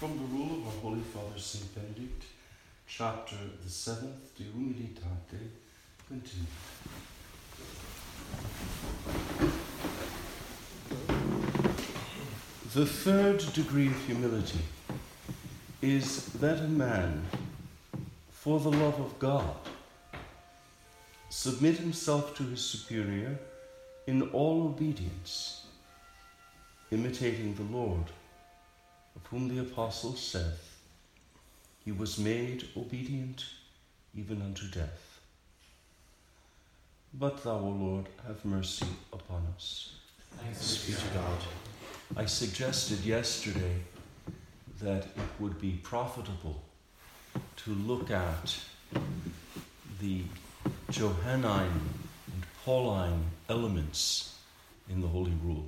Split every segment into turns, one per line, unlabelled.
From the rule of our Holy Father Saint Benedict, chapter the seventh, De Humilitate, continued. The third degree of humility is that a man, for the love of God, submit himself to his superior in all obedience, imitating the Lord of whom the apostle saith, He was made obedient even unto death. But thou, O Lord, have mercy upon us.
Thanks be to God.
I suggested yesterday that it would be profitable to look at the Johannine and Pauline elements in the Holy Rule.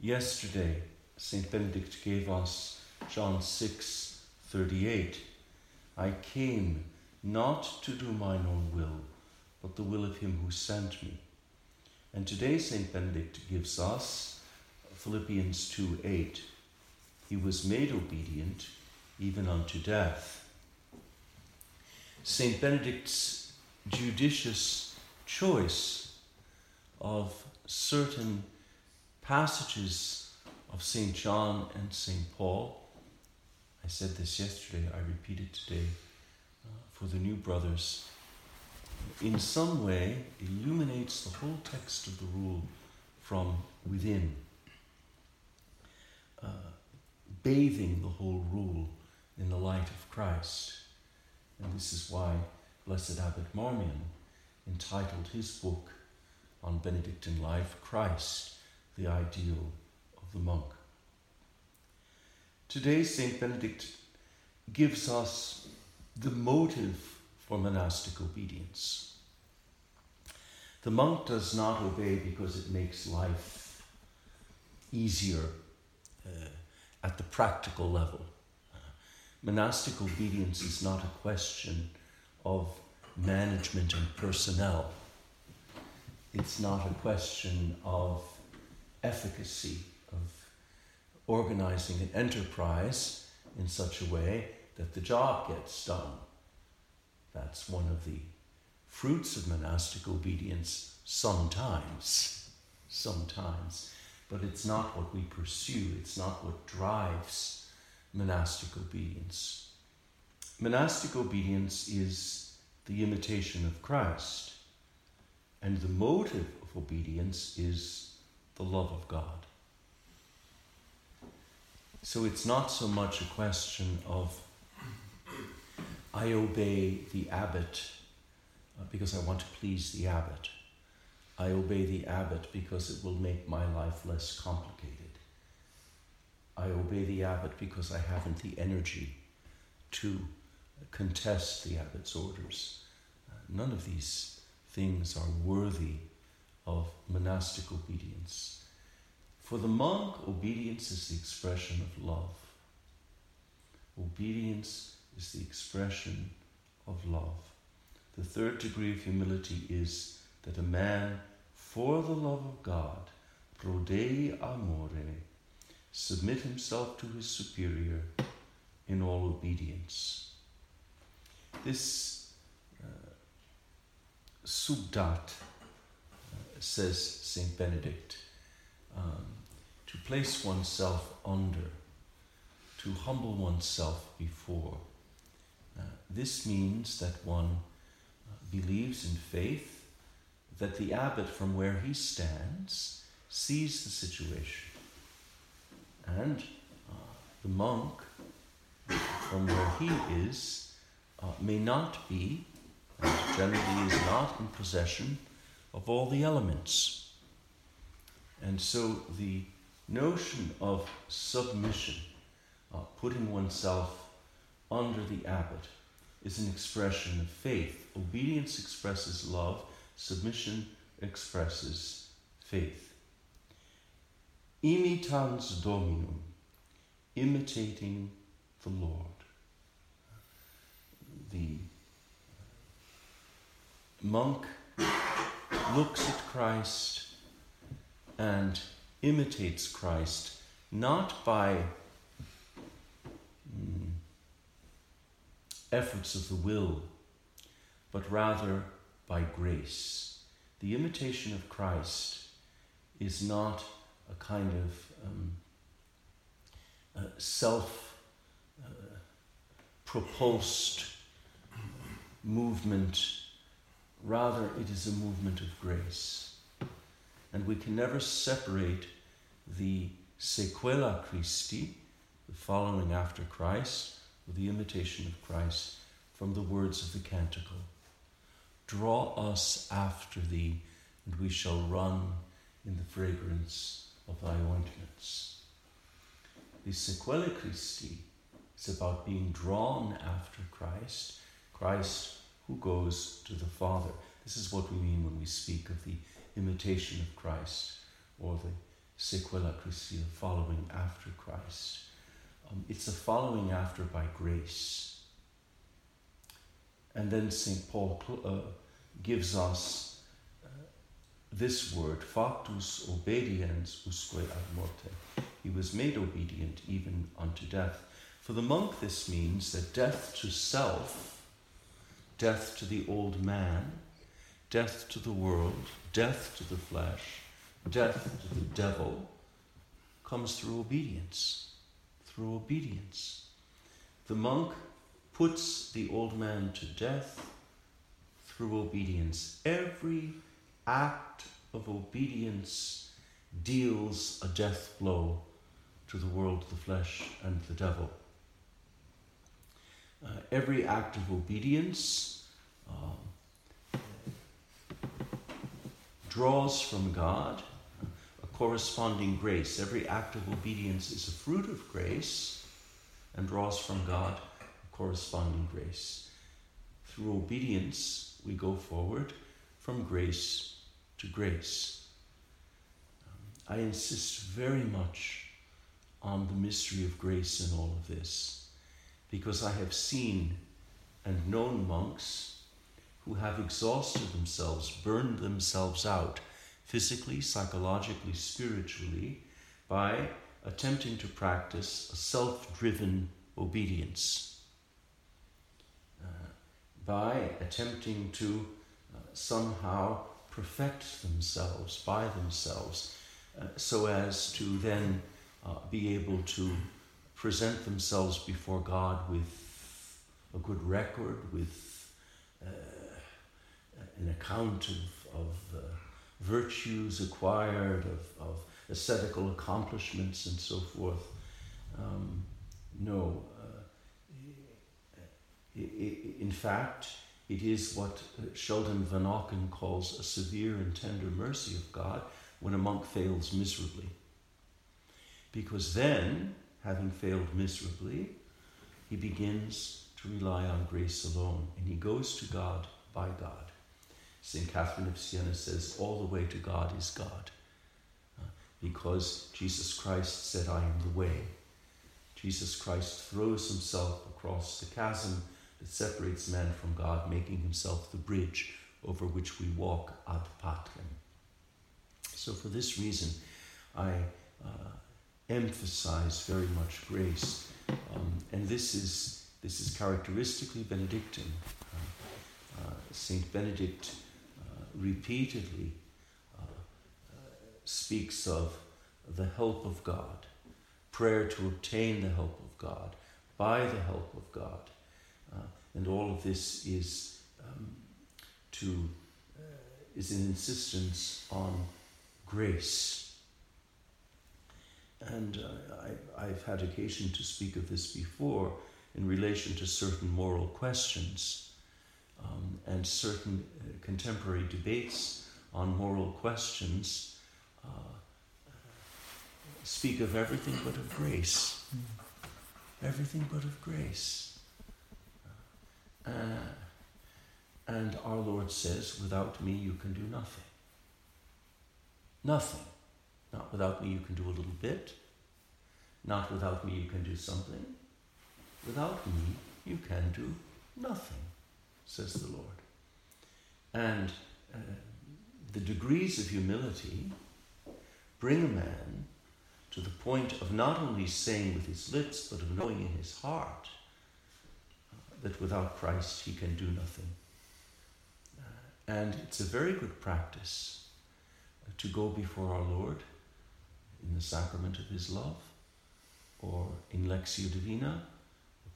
Yesterday, St. Benedict gave us John 6 38. I came not to do mine own will, but the will of him who sent me. And today, St. Benedict gives us Philippians 2 8. He was made obedient even unto death. St. Benedict's judicious choice of certain passages of St. John and St. Paul. I said this yesterday, I repeat it today uh, for the new brothers. In some way, illuminates the whole text of the rule from within, uh, bathing the whole rule in the light of Christ. And this is why Blessed Abbot Marmion entitled his book on Benedictine life, Christ, the Ideal the monk. Today, St. Benedict gives us the motive for monastic obedience. The monk does not obey because it makes life easier uh, at the practical level. Monastic obedience is not a question of management and personnel. It's not a question of efficacy organizing an enterprise in such a way that the job gets done. That's one of the fruits of monastic obedience sometimes. Sometimes. But it's not what we pursue, it's not what drives monastic obedience. Monastic obedience is the imitation of Christ, and the motive of obedience is the love of God. So it's not so much a question of I obey the abbot uh, because I want to please the abbot. I obey the abbot because it will make my life less complicated. I obey the abbot because I haven't the energy to contest the abbot's orders. Uh, none of these things are worthy of monastic obedience. For the monk, obedience is the expression of love. Obedience is the expression of love. The third degree of humility is that a man, for the love of God, pro Dei amore, submit himself to his superior in all obedience. This uh, subdat, uh, says Saint Benedict, um, to place oneself under, to humble oneself before. Uh, this means that one uh, believes in faith that the abbot from where he stands sees the situation. And uh, the monk from where he is uh, may not be, and generally is not in possession of all the elements. And so the notion of submission, uh, putting oneself under the abbot, is an expression of faith. Obedience expresses love, submission expresses faith. Imitans Dominum, imitating the Lord. The monk looks at Christ and imitates Christ not by efforts of the will, but rather by grace. The imitation of Christ is not a kind of um, uh, self uh, movement, rather, it is a movement of grace. And we can never separate the sequela Christi, the following after Christ, or the imitation of Christ, from the words of the canticle. Draw us after thee, and we shall run in the fragrance of thy ointments. The sequela Christi is about being drawn after Christ, Christ who goes to the Father. This is what we mean when we speak of the imitation of Christ or the sequela Christi, the following after Christ. Um, it's a following after by grace. And then St. Paul uh, gives us uh, this word, factus obediens usque ad morte. He was made obedient even unto death. For the monk, this means that death to self, death to the old man, death to the world, death to the flesh, death to the devil, comes through obedience. Through obedience. The monk puts the old man to death through obedience. Every act of obedience deals a death blow to the world, the flesh, and the devil. Uh, every act of obedience um, draws from God a corresponding grace. Every act of obedience is a fruit of grace and draws from God a corresponding grace. Through obedience, we go forward from grace to grace. Um, I insist very much on the mystery of grace in all of this because I have seen and known monks who have exhausted themselves, burned themselves out physically, psychologically, spiritually by attempting to practice a self driven obedience, uh, by attempting to uh, somehow perfect themselves by themselves uh, so as to then uh, be able to present themselves before God with a good record, with uh, an account of, of uh, virtues acquired, of, of ascetical accomplishments, and so forth. Um, no. Uh, in fact, it is what Sheldon Vanauken calls a severe and tender mercy of God when a monk fails miserably. Because then, having failed miserably, he begins to rely on grace alone and he goes to God by God. St. Catherine of Siena says, All the way to God is God. Uh, because Jesus Christ said, I am the way. Jesus Christ throws himself across the chasm that separates man from God, making himself the bridge over which we walk ad patrem. So, for this reason, I uh, emphasize very much grace. Um, and this is, this is characteristically Benedictine. Uh, uh, Saint Benedict repeatedly uh, uh, speaks of the help of God, prayer to obtain the help of God, by the help of God. and all of this is um, to is an insistence on grace and uh, I, have had occasion to speak of this before in relation to certain moral questions um, and certain uh, contemporary debates on moral questions uh, speak of everything but of grace. Everything but of grace. Uh, and our Lord says, without me you can do nothing. Nothing. Not without me you can do a little bit. Not without me you can do something. Without me you can do nothing, says the Lord. And uh, the degrees of humility bring a man to the point of not only saying with his lips, but of knowing in his heart that without Christ he can do nothing. Uh, and it's a very good practice uh, to go before our Lord in the sacrament of his love or in Lectio Divina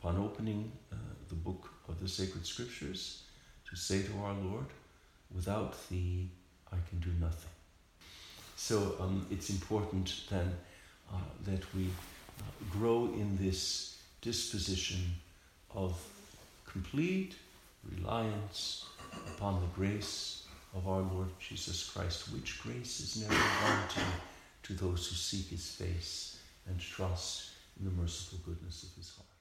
upon opening uh, the book of the sacred scriptures to say to our Lord, without thee I can do nothing. So um, it's important then uh, that we uh, grow in this disposition of complete reliance upon the grace of our Lord Jesus Christ, which grace is never wanting to those who seek his face and trust in the merciful goodness of his heart.